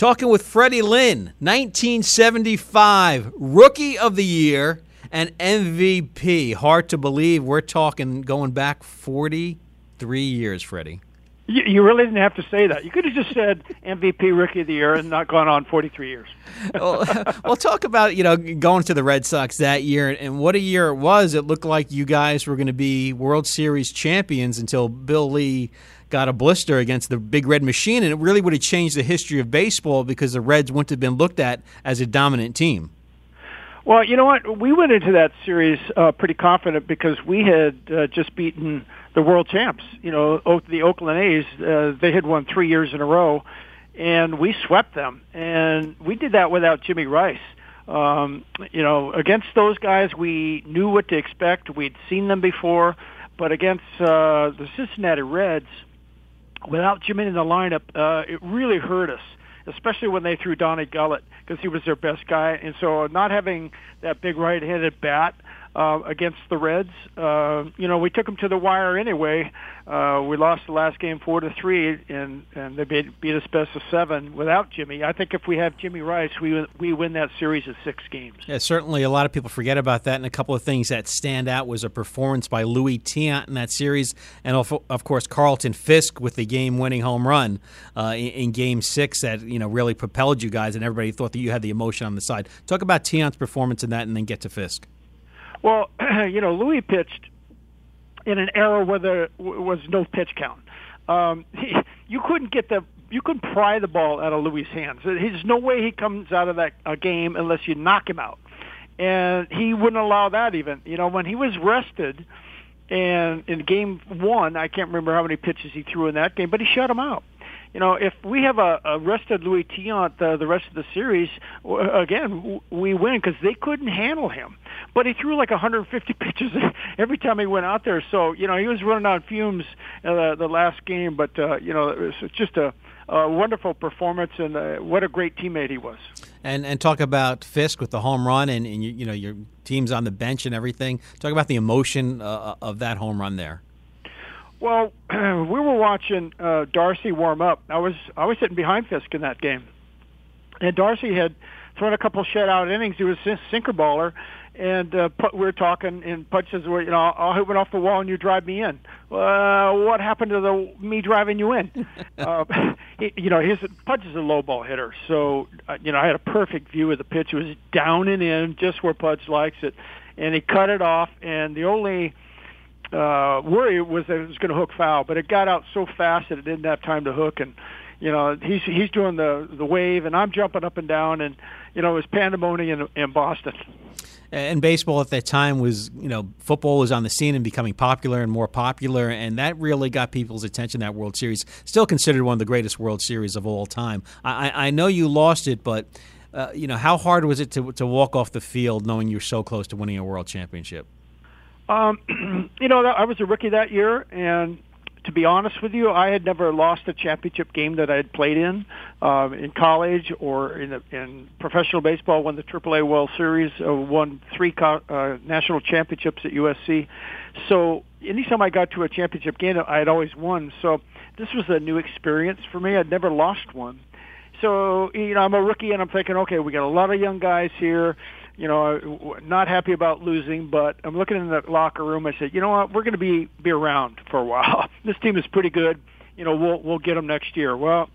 Talking with Freddy Lynn, 1975 Rookie of the Year and MVP. Hard to believe we're talking going back 43 years, Freddy. You, you really didn't have to say that. You could have just said MVP Rookie of the Year and not gone on 43 years. well, we'll talk about you know going to the Red Sox that year and what a year it was. It looked like you guys were going to be World Series champions until Bill Lee got a blister against the Big Red Machine, and it really would have changed the history of baseball because the Reds wouldn't have been looked at as a dominant team. Well, you know what? We went into that series uh, pretty confident because we had uh, just beaten the world champs. You know, the Oakland A's. Uh, they had won three years in a row, and we swept them. And we did that without Jimmy Rice. Um, you know, against those guys, we knew what to expect. We'd seen them before, but against uh, the Cincinnati Reds, without Jimmy in the lineup, uh, it really hurt us, especially when they threw Donnie Gullett because he was their best guy. And so not having that big right-handed bat uh, against the Reds, uh, you know, we took them to the wire anyway. Uh, we lost the last game four to three, and and they beat, beat us best of seven without Jimmy. I think if we have Jimmy Rice, we we win that series of six games. Yeah, certainly. A lot of people forget about that, and a couple of things that stand out was a performance by Luis Tiant in that series, and of, of course Carlton Fisk with the game-winning home run uh, in, in, Game Six that you know really propelled you guys, and everybody thought that you had the emotion on the side. Talk about Tiant's performance in that, and then get to Fisk. Well, you know, Luis pitched in an era where there was no pitch count. Um, he, you couldn't get the you couldn't pry the ball out of Luis' hands. There's no way he comes out of that a game unless you knock him out, and he wouldn't allow that even. You know, when he was rested, and in game one, I can't remember how many pitches he threw in that game, but he shut him out you know, if we have a, a rested Luis Tiant uh, the rest of the series, again, we win because they couldn't handle him. But he threw like 150 pitches every time he went out there. So, you know, he was running on fumes uh, the last game. But, uh, you know, it was just a, a wonderful performance, and uh, what a great teammate he was. And and talk about Fisk with the home run, and, and you, you know your team's on the bench and everything. Talk about the emotion uh, of that home run there. Well, we were watching uh, Darcy warm up. I was I was sitting behind Fisk in that game, and Darcy had thrown a couple shutout innings. He was a sinker baller, and uh, we were talking. And Pudge says, "Well, you know, I'll hit one off the wall and you drive me in." Uh, what happened to the me driving you in? uh, he, you know, his Pudge is a low ball hitter, so uh, you know I had a perfect view of the pitch. It was down and in, just where Pudge likes it, and he cut it off. And the only uh, worry was that it was going to hook foul, but it got out so fast that it didn't have time to hook. And you know, he's he's doing the the wave, and I'm jumping up and down, and you know, it was pandemonium in, in Boston. And baseball at that time was, you know, football was on the scene and becoming popular and more popular, and that really got people's attention. That World Series, still considered one of the greatest World Series of all time. I, I know you lost it, but uh, you know, how hard was it to to walk off the field knowing you're so close to winning a World Championship? Um, you know, I was a rookie that year, and to be honest with you, I had never lost a championship game that I had played in uh, in college or in, the, in professional baseball. Won the AAA World Series, uh, won three co- uh, national championships at USC. So anytime I got to a championship game, I had always won. So this was a new experience for me. I'd never lost one. So you know, I'm a rookie, and I'm thinking, okay, we got a lot of young guys here you know, not happy about losing, but I'm looking in the locker room. I said, you know what, we're going to be be around for a while. this team is pretty good. You know, we'll we'll get them next year. Well,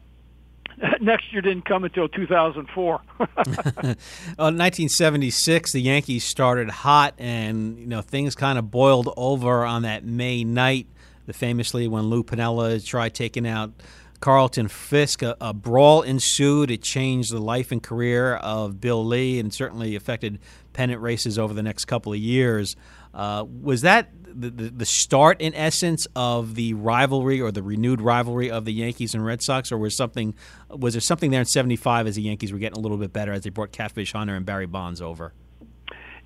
next year didn't come until 2004. well, in 1976, the Yankees started hot, and you know things kind of boiled over on that May night. The famously when Lou Piniella tried taking out Carlton Fisk. A, a, brawl ensued. It changed the life and career of Bill Lee and certainly affected pennant races over the next couple of years. Uh, was that the, the, the, start, in essence, of the rivalry or the renewed rivalry of the Yankees and Red Sox, or was something was there something there in '75 as the Yankees were getting a little bit better as they brought Catfish Hunter and Barry Bonds over?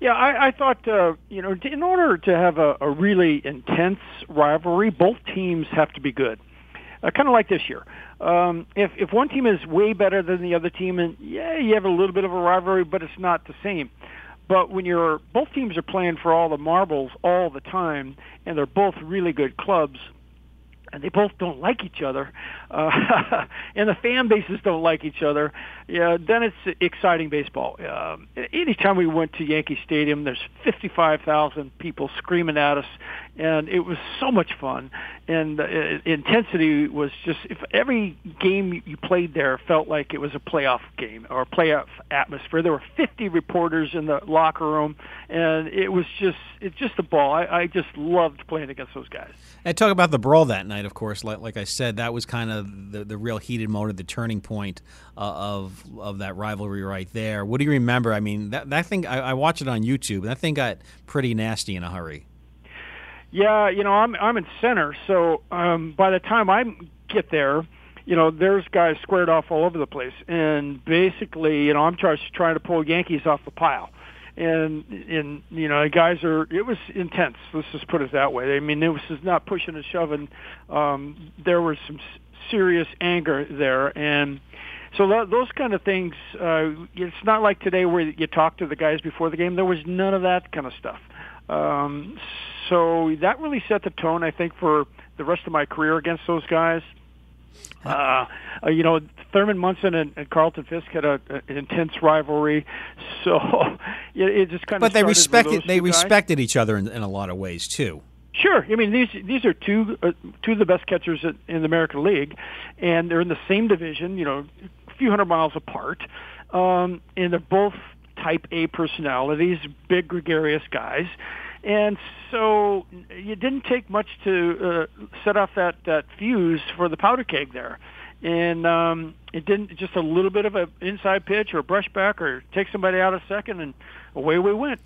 Yeah, I, I thought uh, you know in order to have a, a really intense rivalry, both teams have to be good uh, kind of like this year. Um, if if one team is way better than the other team, and yeah, you have a little bit of a rivalry, but it's not the same. But when you're both teams are playing for all the marbles all the time, and they're both really good clubs, and they both don't like each other, uh, and the fan bases don't like each other, yeah, then it's exciting baseball. Uh, anytime we went to Yankee Stadium, there's 55,000 people screaming at us, and it was so much fun. And the uh, intensity was just if every game you played there felt like it was a playoff game or playoff atmosphere. There were 50 reporters in the locker room, and it was just it's just a ball. I, I just loved playing against those guys. And talk about the brawl that night. Of course, like, like I said, that was kind of the, the real heated moment, the turning point uh, of of that rivalry right there. What do you remember? I mean, that that thing. I, I watched it on YouTube. That thing got pretty nasty in a hurry. Yeah, you know, I'm I'm in center, so um, by the time I get there, you know, there's guys squared off all over the place, and basically, you know, I'm trying trying to pull Yankees off the pile, and and you know, the guys are. It was intense. Let's just put it that way. I mean, it was just not pushing and shoving. Um, there was some serious anger there, and so those kind of things. Uh, it's not like today where you talk to the guys before the game. There was none of that kind of stuff. Um, so that really set the tone, I think, for the rest of my career against those guys. Uh, uh, you know, Thurman Munson and, and Carlton Fisk had a, an intense rivalry, so it, it just kind of. But they respected they guys. respected each other in, in a lot of ways too. Sure. I mean, these these are two uh, two of the best catchers in the American League, and they're in the same division. You know, a few hundred miles apart, um, and they're both Type A personalities, big gregarious guys, and so it didn't take much to uh, set off that that fuse for the powder keg there. And um, it didn't just a little bit of an inside pitch or a brushback or take somebody out a second, and away we went.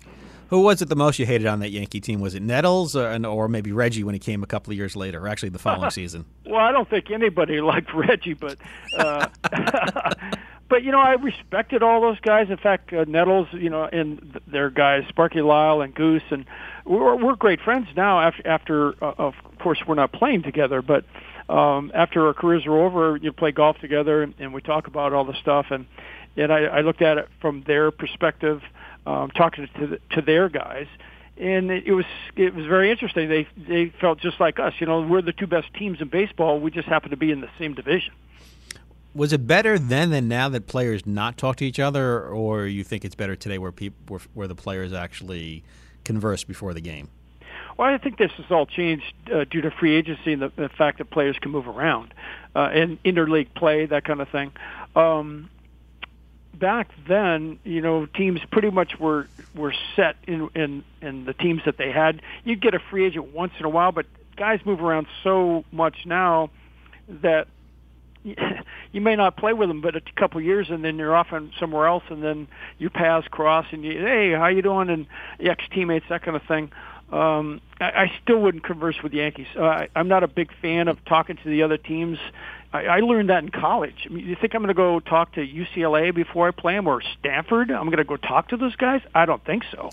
Who was it the most you hated on that Yankee team? Was it Nettles or, or maybe Reggie when he came a couple of years later, or actually the following season? Well, I don't think anybody liked Reggie, but uh, but you know I respected all those guys. In fact, uh, Nettles, you know, and their guys Sparky Lyle and Goose, and we're, we're great friends now. After, after uh, of course, we're not playing together, but um, after our careers are over, you play golf together, and, and we talk about all the stuff. And and I, I looked at it from their perspective, um, talking to the, to their guys, and it, it was it was very interesting. They they felt just like us. You know, we're the two best teams in baseball. We just happen to be in the same division was it better then than now that players not talk to each other, or you think it's better today where people where, where the players actually converse before the game? Well, I think this has all changed uh, due to free agency and the, the fact that players can move around uh, and interleague play, that kind of thing. Um, back then, you know, teams pretty much were were set in in in the teams that they had. You'd get a free agent once in a while, but guys move around so much now that you may not play with them, but a couple of years, and then you're off on somewhere else, and then your paths cross, and you, hey, how you doing, and ex teammates, that kind of thing. Um, I, I still wouldn't converse with Yankees. Uh, I, I'm not a big fan of talking to the other teams. I, I learned that in college. I mean, you think I'm going to go talk to UCLA before I play them, or Stanford? I'm going to go talk to those guys? I don't think so.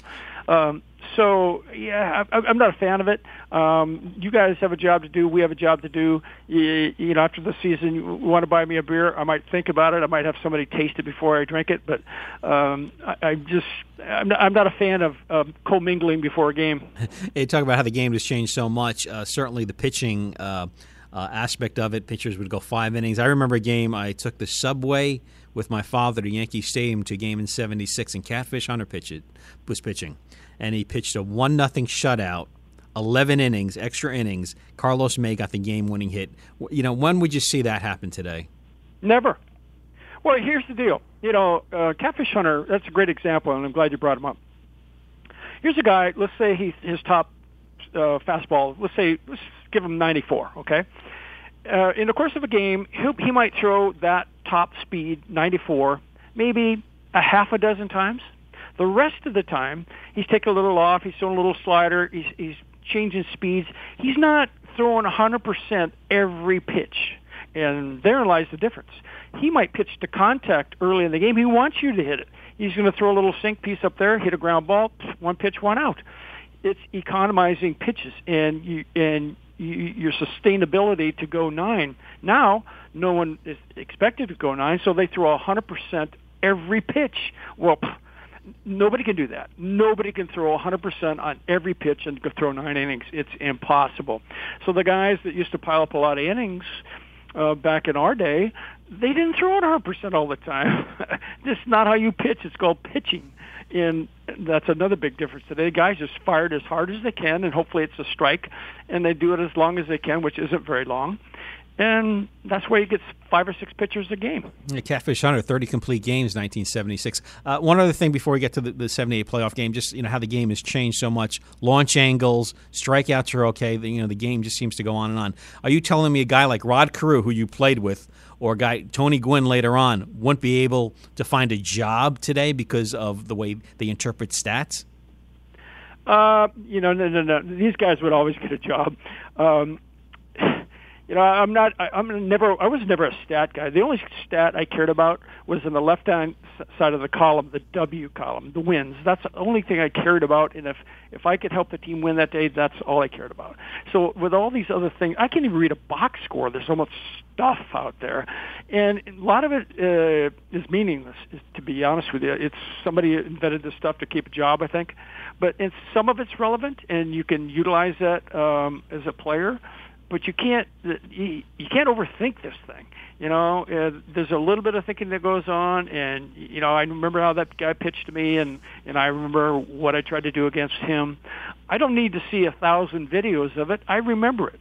Um, so yeah, I, I'm not a fan of it. Um, you guys have a job to do. We have a job to do. You, you know, after the season, you want to buy me a beer? I might think about it. I might have somebody taste it before I drink it. But um, I, I just, I'm not, I'm not a fan of um, commingling before a game. hey, talk about how the game has changed so much. Uh, certainly, the pitching. Uh, uh, aspect of it. Pitchers would go five innings. I remember a game I took the subway with my father to Yankee Stadium to game in '76, and Catfish Hunter pitched, was pitching and he pitched a one nothing shutout. 11 innings, extra innings. Carlos May got the game winning hit. You know, when would you see that happen today? Never. Well, here's the deal. You know, uh, Catfish Hunter, that's a great example, and I'm glad you brought him up. Here's a guy, let's say he, his top uh, fastball, let's say, let's give him 94, okay? Uh, in the course of a game, he, he might throw that top speed, 94, maybe a half a dozen times. The rest of the time, he's taking a little off. He's throwing a little slider. He's, he's changing speeds. He's not throwing 100% every pitch. And therein lies the difference. He might pitch to contact early in the game. He wants you to hit it. He's going to throw a little sink piece up there, hit a ground ball, one pitch, one out. It's economizing pitches and you, and you, your sustainability to go nine. Now, no one is expected to go nine, so they throw 100% every pitch. Well, nobody can do that. Nobody can throw 100% on every pitch and throw nine innings. It's impossible. So the guys that used to pile up a lot of innings uh, back in our day, they didn't throw it 100% all the time. This is not how you pitch. It's called pitching. And that's another big difference today. Guys just fire it as hard as they can, and hopefully it's a strike, and they do it as long as they can, which isn't very long and that's where he gets five or six pitchers a game. Yeah, Catfish Hunter, 30 complete games, 1976. Uh, one other thing before we get to the, the 78 playoff game, just you know how the game has changed so much. Launch angles, strikeouts are okay. The, you know the game just seems to go on and on. Are you telling me a guy like Rod Carew, who you played with, or a guy Tony Gwynn later on, wouldn't be able to find a job today because of the way they interpret stats? Uh, you know, no, no, no. These guys would always get a job. Um, you know, I'm not. I, I'm never. I was never a stat guy. The only stat I cared about was in the left-hand side of the column, the W column, the wins. That's the only thing I cared about. And if if I could help the team win that day, that's all I cared about. So with all these other things, I can't even read a box score. There's so much stuff out there, and a lot of it uh, is meaningless. To be honest with you, it's somebody invented this stuff to keep a job, I think. But it's some of it's relevant, and you can utilize that um, as a player but you can't you, you can't overthink this thing. You know, uh, there's a little bit of thinking that goes on, and you know, I remember how that guy pitched to me, and and I remember what I tried to do against him. I don't need to see a thousand videos of it. I remember it.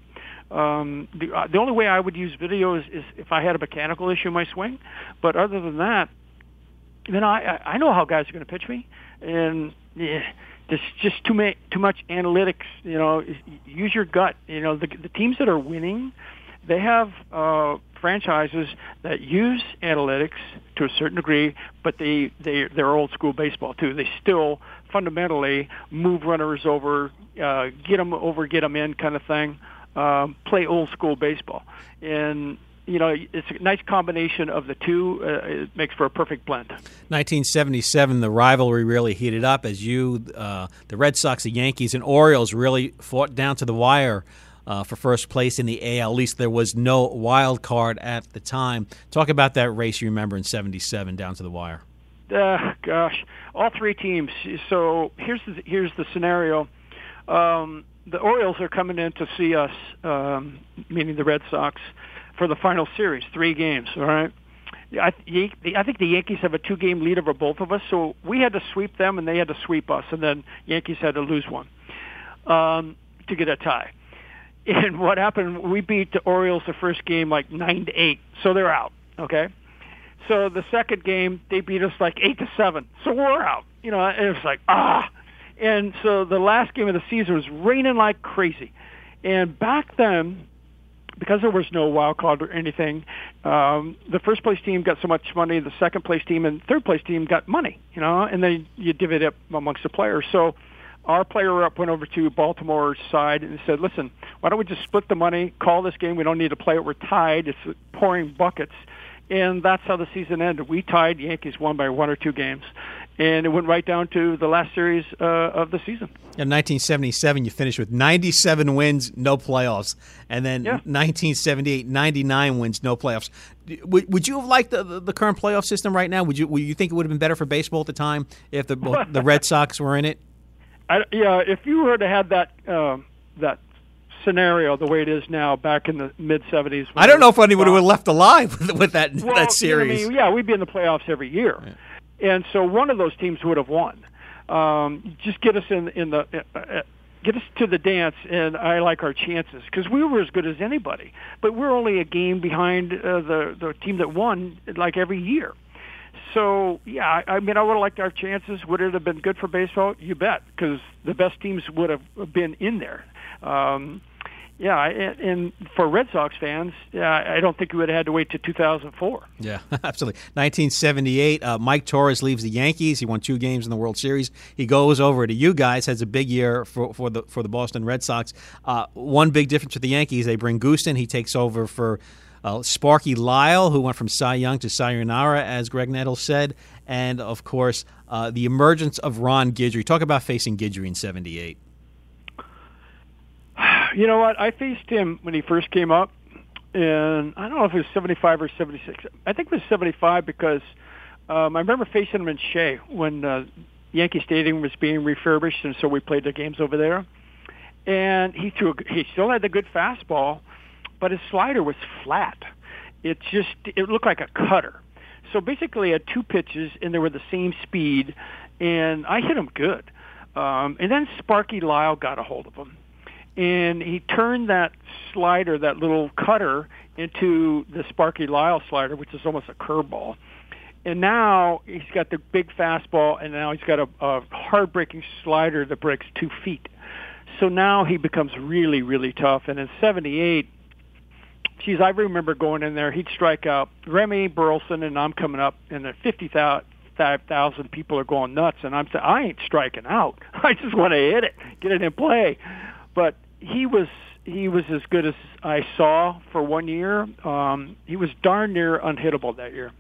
Um, the uh, the only way I would use videos is if I had a mechanical issue in my swing, but other than that, then I I know how guys are going to pitch me, and yeah there's just too many, too much analytics. You know, use your gut. You know, the, the teams that are winning, they have uh, franchises that use analytics to a certain degree, but they they they're old school baseball too. They still fundamentally move runners over, uh, get them over, get them in, kind of thing. Um, play old school baseball, and you know, it's a nice combination of the two. Uh, it makes for a perfect blend. 1977, the rivalry really heated up as you, uh, the Red Sox, the Yankees, and Orioles really fought down to the wire. Uh, for first place in the AL. At least there was no wild card at the time. Talk about that race you remember in '77 down to the wire. Uh, gosh, all three teams. So here's the here's the scenario. Um, the Orioles are coming in to see us, um, meaning the Red Sox for the final series, three games. All right. I, I think the Yankees have a two-game lead over both of us, so we had to sweep them, and they had to sweep us, and then Yankees had to lose one um, to get a tie. And what happened? We beat the Orioles the first game like nine to eight, so they're out. Okay. So the second game, they beat us like eight to seven, so we're out. You know, and it was like ah. And so the last game of the season was raining like crazy. And back then, because there was no wild card or anything, um, the first place team got so much money, the second place team and third place team got money, you know, and then you divvy it up amongst the players. So our player up went over to Baltimore's side and said, listen, why don't we just split the money, call this game, we don't need to play it, we're tied, it's pouring buckets. And that's how the season ended. We tied, The Yankees won by one or two games and it went right down to the last series uh, of the season. In 1977, you finished with 97 wins, no playoffs, and then yeah. 1978, 99 wins, no playoffs. Would, would you have liked the, the, current playoff system right now? Would you would you think it would have been better for baseball at the time if the the Red Sox were in it? I, yeah, if you were to have that um, that scenario the way it is now back in the mid 70s. I don't know if anyone would have left alive with, with that well, that series. You know, I mean, yeah, we'd be in the playoffs every year. Yeah and so one of those teams would have won. Um, just get us in in the. Uh, uh, get us to the dance, and I like our chances because we were as good as anybody. But we're only a game behind uh, the the team that won, like every year. So yeah, I, I mean, I would have liked our chances. Would it have been good for baseball? You bet, because the best teams would have been in there. Um, yeah, and for Red Sox fans, I don't think we would have had to wait to 2004. Yeah, absolutely. 1978, uh, Mike Torrez leaves the Yankees. He won two games in the World Series. He goes over to you guys. Has a big year for, for the for the Boston Red Sox. Uh, one big difference with the Yankees, they bring Goosen. He takes over for. Uh, Sparky Lyle, who went from Cy Young to Sayonara, as Graig Nettles said, and of course uh, the emergence of Ron Guidry. Talk about facing Guidry in '78 you know what? I faced him when he first came up, and I don't know if it was 75 or 76. I think it was 75 because um, I remember facing him in Shea when uh, Yankee Stadium was being refurbished, and so we played the games over there. And he threw. A, he still had the good fastball, but his slider was flat. It just it looked like a cutter. So basically, I had two pitches, and they were the same speed, and I hit him good. Um, and then Sparky Lyle got a hold of him, and he turned that slider, that little cutter, into the Sparky Lyle slider, which is almost a curveball. And now he's got the big fastball, and now he's got a, a hard-breaking slider that breaks two feet. So now he becomes really, really tough. And in '78, geez, I remember going in there. He'd strike out Remy Burleson, and I'm coming up, and the 50,000 people are going nuts, and I'm saying I ain't striking out. I just want to hit it, get it in play. But he was he was as good as I saw for one year. Um, he was darn near unhittable that year.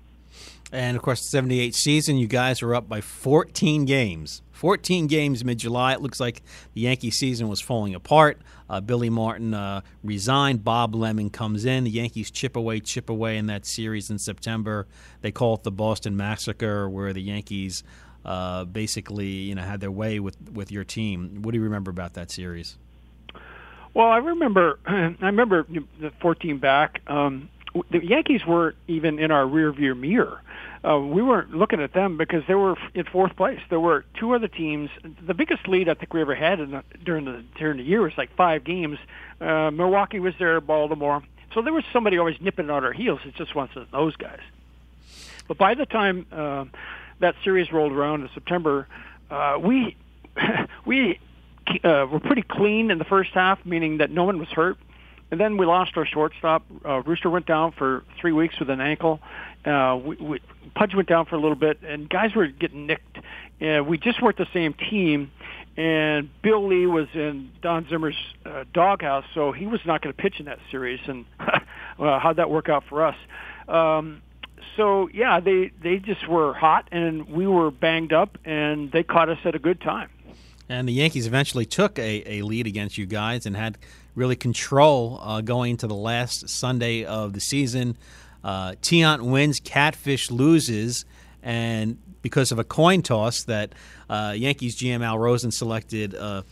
And of course, the 78 season, you guys were up by 14 games. 14 games mid July. It looks like the Yankee season was falling apart. Uh, Billy Martin uh, resigned. Bob Lemon comes in. The Yankees chip away, chip away in that series in September. They call it the Boston Massacre, where the Yankees uh, basically you know had their way with, with your team. What do you remember about that series? Well, I remember. I remember the 14 back. Um, the Yankees weren't even in our rearview mirror. Uh, we weren't looking at them because they were in fourth place. There were two other teams. The biggest lead I think we ever had in the, during the during the year was like five games. Uh, Milwaukee was there, Baltimore. So there was somebody always nipping at our heels. It just wasn't those guys. But by the time uh, that series rolled around in September, uh, we we uh, were pretty clean in the first half, meaning that no one was hurt. And then we lost our shortstop. Uh, Rooster went down for three weeks with an ankle. Uh, we, we, Pudge went down for a little bit, and guys were getting nicked. And we just weren't the same team. And Bill Lee was in Don Zimmer's uh, doghouse, so he was not going to pitch in that series. And well, how'd that work out for us? Um, so yeah, they they just were hot, and we were banged up, and they caught us at a good time. And the Yankees eventually took a, a lead against you guys and had really control uh, going into the last Sunday of the season. Uh, Tiant wins, Catfish loses, and because of a coin toss that uh, Yankees GM Al Rosen selected uh,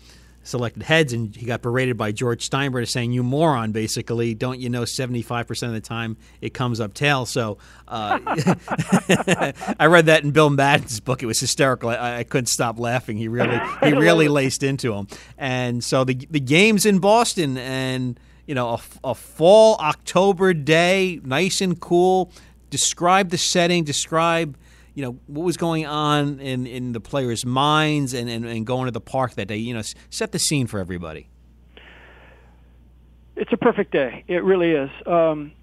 selected heads, and he got berated by George Steinbrenner saying, "You moron!" Basically, don't you know? Seventy five percent of the time, it comes up tail?" So uh, I read that in Bill Madden's book. It was hysterical. I, I couldn't stop laughing. He really he really laced into him. And so the the games in Boston, and you know, a, a fall October day, nice and cool. Describe the setting. Describe you know what was going on in, in the players' minds and, and, and going to the park that day. You know, set the scene for everybody. It's a perfect day. It really is. Um,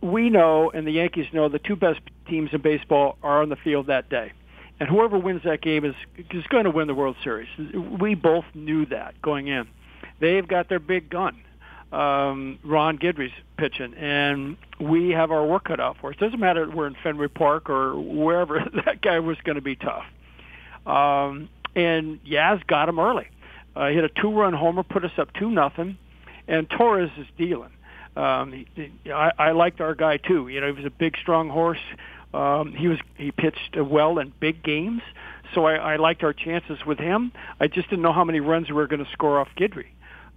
we know, and the Yankees know, the two best teams in baseball are on the field that day, and whoever wins that game is is going to win the World Series. We both knew that going in. They've got their big gun um, Ron Guidry's pitching, and we have our work cut out for us. Doesn't matter if we're in Fenway Park or wherever. That guy was going to be tough. Um, and Yaz got him early. Uh, he hit a two-run homer, put us up two nothing, and Torrez is dealing. Um, he, I, I liked our guy too. You know, he was a big, strong horse. Um, he was he pitched well in big games, so I, I liked our chances with him. I just didn't know how many runs we were going to score off Guidry.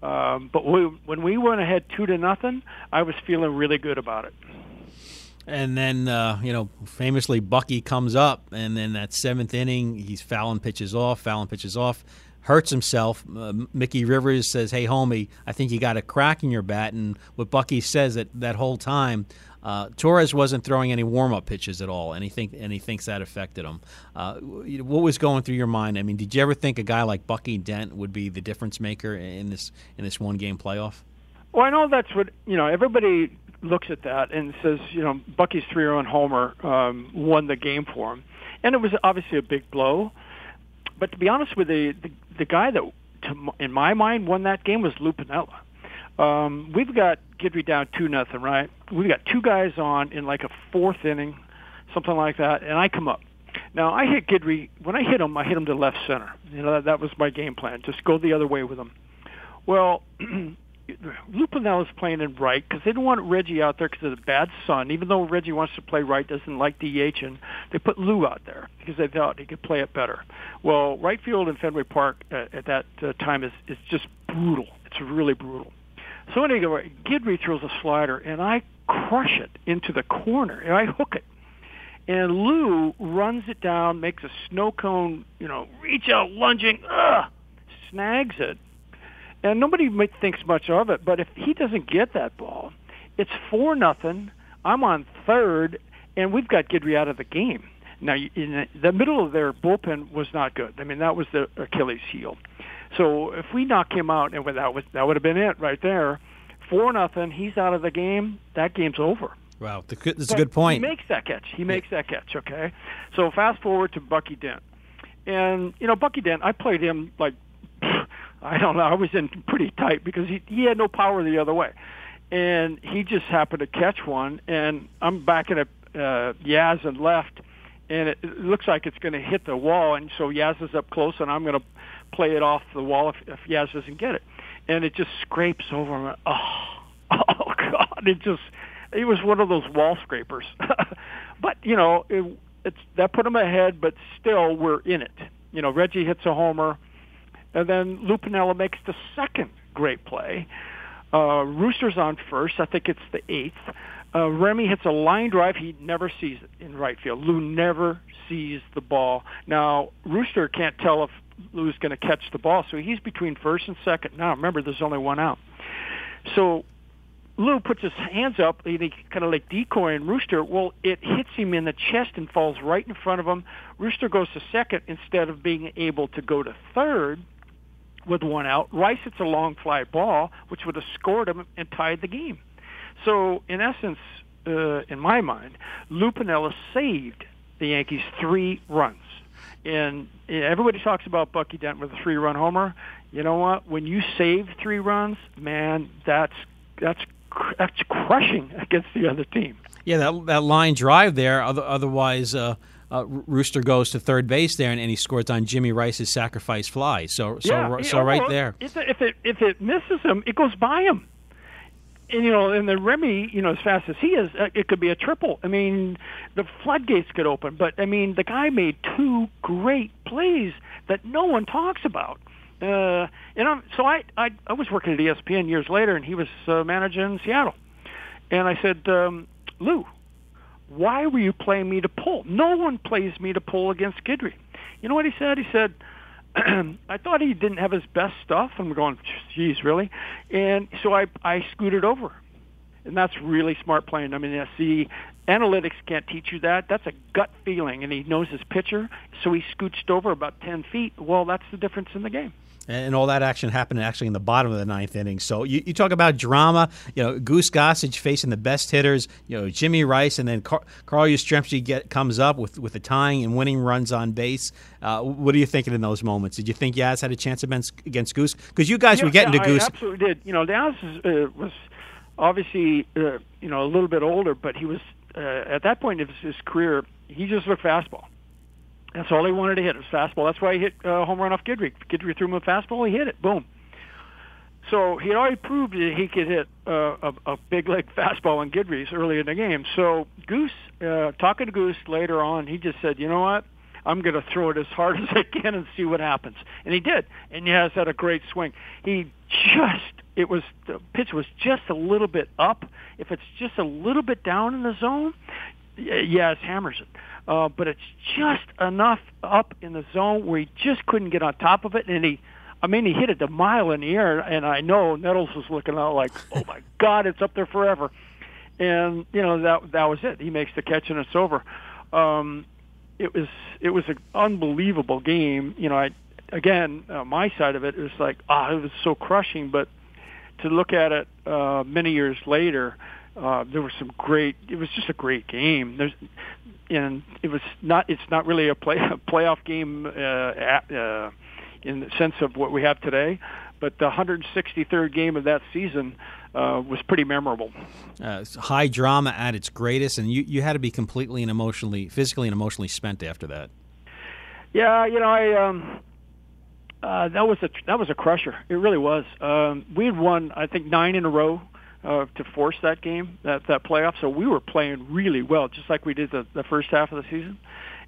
Um, but we, when we went ahead two to nothing, I was feeling really good about it. And then, uh, you know, famously, Bucky comes up, and then that seventh inning, he's fouling pitches off, fouling pitches off, hurts himself. Uh, Mickey Rivers says, "Hey, homie, I think you got a crack in your bat." And what Bucky says that that whole time, uh, Torrez wasn't throwing any warm up pitches at all, and he think and he thinks that affected him. Uh, what was going through your mind? I mean, did you ever think a guy like Bucky Dent would be the difference maker in this in this one game playoff? Well, I know that's what you know. Everybody looks at that and says, you know, Bucky's three-run homer um, won the game for him, and it was obviously a big blow. But to be honest with you, the, the, the guy that, to, in my mind, won that game was Lou Piniella. Um, we've got Guidry down two nothing, right? We've got two guys on in like a fourth inning, something like that, and I come up. Now I hit Guidry. When I hit him, I hit him to left center. You know that, that was my game plan. Just go the other way with him. Well, Lou is playing in right because they don't want Reggie out there because of the bad sun. Even though Reggie wants to play right, doesn't like DH, and they put Lou out there because they thought he could play it better. Well, right field in Fenway Park at, at that uh, time is is just brutal. It's really brutal. So anyway, Guidry throws a slider, and I crush it into the corner, and I hook it. And Lou runs it down, makes a snow cone, you know, reach out, lunging, ugh, snags it. And nobody thinks much of it, but if he doesn't get that ball, it's four nothing. I'm on third, and we've got Guidry out of the game. Now, in the middle of their bullpen was not good. I mean, that was the Achilles heel. So if we knock him out, and that was that would have been it right there. Four nothing. He's out of the game. That game's over. Wow, that's a good point. He makes that catch. He makes that catch. Okay. So fast forward to Bucky Dent, and you know Bucky Dent. I played him like I don't know. I was in pretty tight because he he had no power the other way, and he just happened to catch one, and I'm backing at uh, Yaz and left, and it, it looks like it's going to hit the wall, and so Yaz is up close, and I'm going to play it off the wall if, if Yaz doesn't get it, and it just scrapes over him. Oh, oh God! It just it was one of those wall scrapers, but you know it, it's that put him ahead, but still we're in it. You know Reggie hits a homer, and then Lou Piniella makes the second great play. Uh, Rooster's on first. I think it's the eighth. Uh, Remy hits a line drive. He never sees it in right field. Lou never sees the ball. Now Rooster can't tell if Lou's going to catch the ball, so he's between first and second. Now remember, there's only one out. So Lou puts his hands up and he kind of like decoying Rooster. Well, it hits him in the chest and falls right in front of him. Rooster goes to second instead of being able to go to third with one out. Rice hits a long fly ball, which would have scored him and tied the game. So, in essence, uh, in my mind, Lou Piniella saved the Yankees three runs. And everybody talks about Bucky Dent with a three-run homer. You know what? When you save three runs, man, that's that's that's crushing against the other team. Yeah, that that line drive there. Otherwise, uh, uh, Rooster goes to third base there, and, and, he scores on Jimmy Rice's sacrifice fly. So, so, yeah, so right there. If it, if it if it misses him, it goes by him. And you know, and the Remy, you know, as fast as he is, uh, it could be a triple. I mean, the floodgates could open. But I mean, the guy made two great plays that no one talks about. Uh, and I'm, so I, I I was working at ESPN years later, and he was uh, managing Seattle. And I said, um, Lou, why were you playing me to pull? No one plays me to pull against Guidry. You know what he said? He said, I thought he didn't have his best stuff. I'm going, geez, really? And so I I scooted over, and that's really smart playing. I mean, I see, analytics can't teach you that. That's a gut feeling, and he knows his pitcher, so he scooched over about ten feet. Well, that's the difference in the game and all that action happened actually in the bottom of the ninth inning. So you, you talk about drama. You know, Goose Gossage facing the best hitters. You know, Jimmy Rice, and then Car- Carl Yastrzemski get comes up with with the tying and winning runs on base. Uh, what are you thinking in those moments? Did you think Yaz had a chance against, against Goose? Because you guys yeah, were getting yeah, to Goose. I absolutely did. You know, Yaz uh, was obviously uh, you know a little bit older, but he was uh, at that point of his career. He just looked fastball. That's all he wanted to hit was fastball. That's why he hit uh, home run off Guidry. Guidry threw him a fastball. He hit it. Boom. So he had already proved that he could hit uh, a, a big leg fastball on Guidry's early in the game. So Goose, uh, talking to Goose later on, he just said, "You know what? I'm going to throw it as hard as I can and see what happens." And he did. And he has had a great swing. He just it was the pitch was just a little bit up. If it's just a little bit down in the zone, yeah, it hammers it uh, but it's just enough up in the zone where he just couldn't get on top of it, and he. I mean, he hit it a mile in the air, and I know Nettles was looking out like, "Oh my God, it's up there forever." And you know that that was it. He makes the catch, and it's over. Um, it was it was an unbelievable game. You know, I again uh, my side of it is like, ah, it was so crushing. But to look at it uh, many years later, uh, there was some great. It was just a great game. There's and it was not. It's not really a play a playoff game uh, at, uh, in the sense of what we have today, but the 163rd game of that season uh, was pretty memorable. Uh, high drama at its greatest, and you you had to be completely and emotionally, physically and emotionally spent after that. Yeah, you know, I um, Uh, that was a that was a crusher. It really was. Um, we had won, I think, nine in a row uh, to force that game, that that playoff. So we were playing really well, just like we did the, the first half of the season.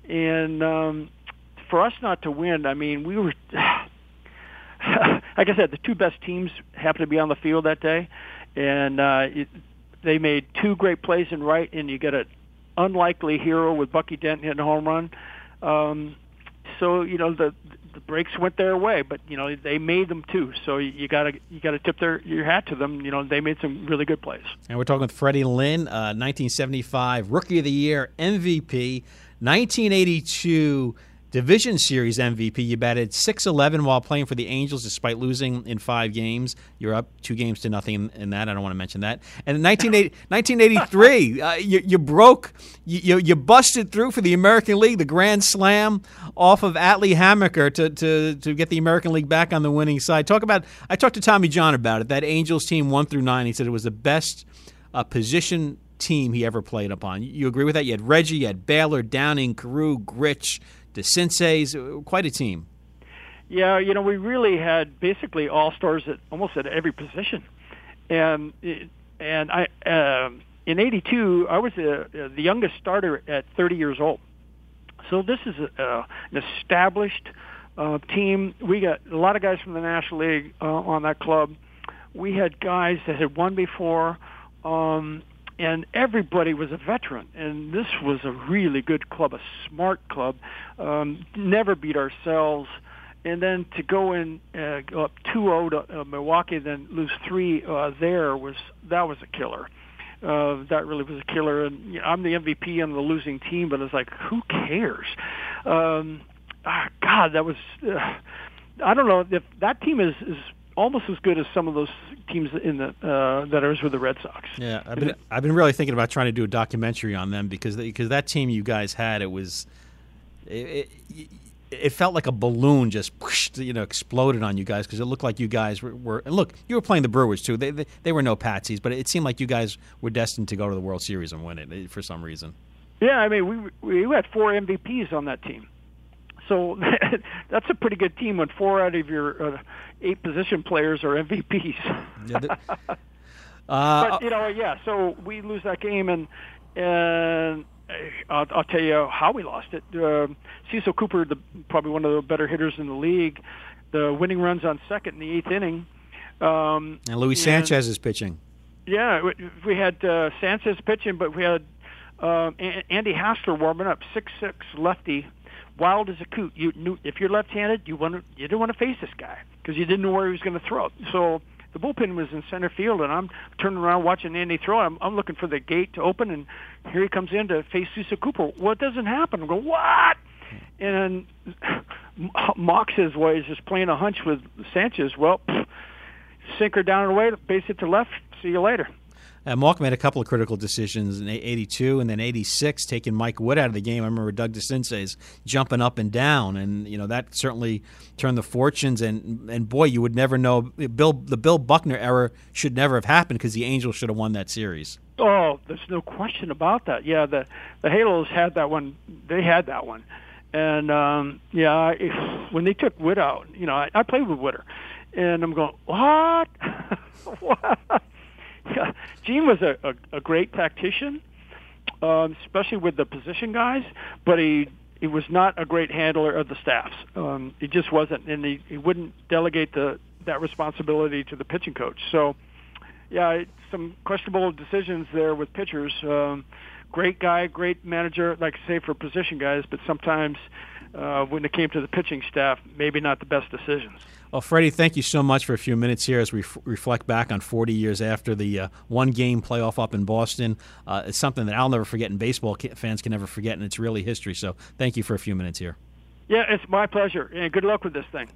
And um, for us not to win, I mean, we were. Like I said, the two best teams happened to be on the field that day, and uh, it, they made two great plays in right, and you get an unlikely hero with Bucky Dent hitting a home run. Um, so you know the the breaks went their way, but you know they made them too. So you gotta you gotta tip their your hat to them. You know they made some really good plays. And we're talking with Freddy Lynn, uh, 1975 Rookie of the Year MVP, 1982 Division Series MVP. You batted 6-11 while playing for the Angels, despite losing in five games. You're up two games to nothing in, that. I don't want to mention that. And in 1983, uh, you, you, broke, you, you busted through for the American League, the Grand Slam off of Atlee Hammaker to, to, to get the American League back on the winning side. Talk about. I talked to Tommy John about it. That Angels team one through nine. He said it was the best uh, position team he ever played upon. You agree with that? You had Reggie, you had Baylor, Downing, Carew, Grich DeCinces, uh, quite a team. Yeah, you know, we really had basically all stars at almost at every position, and and I um, in '82 I was a, uh, the youngest starter at 30 years old. So this is a, uh, an established uh, team. We got a lot of guys from the National League uh, on that club. We had guys that had won before. Um, and everybody was a veteran. And this was a really good club, a smart club. Um, never beat ourselves. And then to go in, uh, go up 2-0 to uh, Milwaukee, then lose three uh, there was that was a killer. Uh, that really was a killer. And you know, I'm the MVP on the losing team, but it's like, who cares? Um, ah, God, that was. Uh, I don't know if that team is is almost as good as some of those teams in the uh, that are with the Red Sox. Yeah, I've been, I've been really thinking about trying to do a documentary on them because because that team you guys had it was it, it, it felt like a balloon just you know exploded on you guys because it looked like you guys were, were, and look you were playing the Brewers too they, they, they were no patsies but it seemed like you guys were destined to go to the World Series and win it eh, for some reason. Yeah, I mean we we had four MVPs on that team. So that's a pretty good team when four out of your uh, eight position players are MVPs. yeah, uh, but you know, yeah. So we lose that game, and and I'll, I'll tell you how we lost it. Uh, Cecil Cooper, the probably one of the better hitters in the league, the winning runs on second in the eighth inning. Um, and Luis Sanchez is pitching. Yeah, we had uh, Sanchez pitching, but we had uh, Andy Hassler warming up, six six lefty wild as a coot. You knew if you're left-handed, you want you didn't want to face this guy because you didn't know where he was going to throw. So the bullpen was in center field, and I'm turning around watching Andy throw. I'm, I'm looking for the gate to open, and here he comes in to face Cecil Cooper. Well, doesn't happen. I'm going, what? And mocks his way is just playing a hunch with Sanchez. Well, sinker down and away, base it to left. See you later. Uh, Mauch made a couple of critical decisions in '82 and then '86, taking Mike Witt out of the game. I remember Doug DeCinces jumping up and down, and you know that certainly turned the fortunes. And and boy, you would never know. Bill the Bill Buckner era should never have happened because the Angels should have won that series. Oh, there's no question about that. Yeah, the the Halos had that one. They had that one, and um, yeah, if, when they took Witt out, you know, I, I played with Wooder, and I'm going, what? what? Yeah, Gene was a, a, a great tactician, um, especially with the position guys, but he he was not a great handler of the staffs. Um, he just wasn't, and he, he wouldn't delegate the that responsibility to the pitching coach. So, yeah, some questionable decisions there with pitchers. Um, great guy, great manager, like I say for position guys, but sometimes uh, when it came to the pitching staff, maybe not the best decisions. Well, Freddy, thank you so much for a few minutes here as we f- reflect back on 40 years after the uh, one game playoff up in Boston. Uh, it's something that I'll never forget, and baseball fans can never forget, and it's really history. So thank you for a few minutes here. Yeah, it's my pleasure, and good luck with this thing.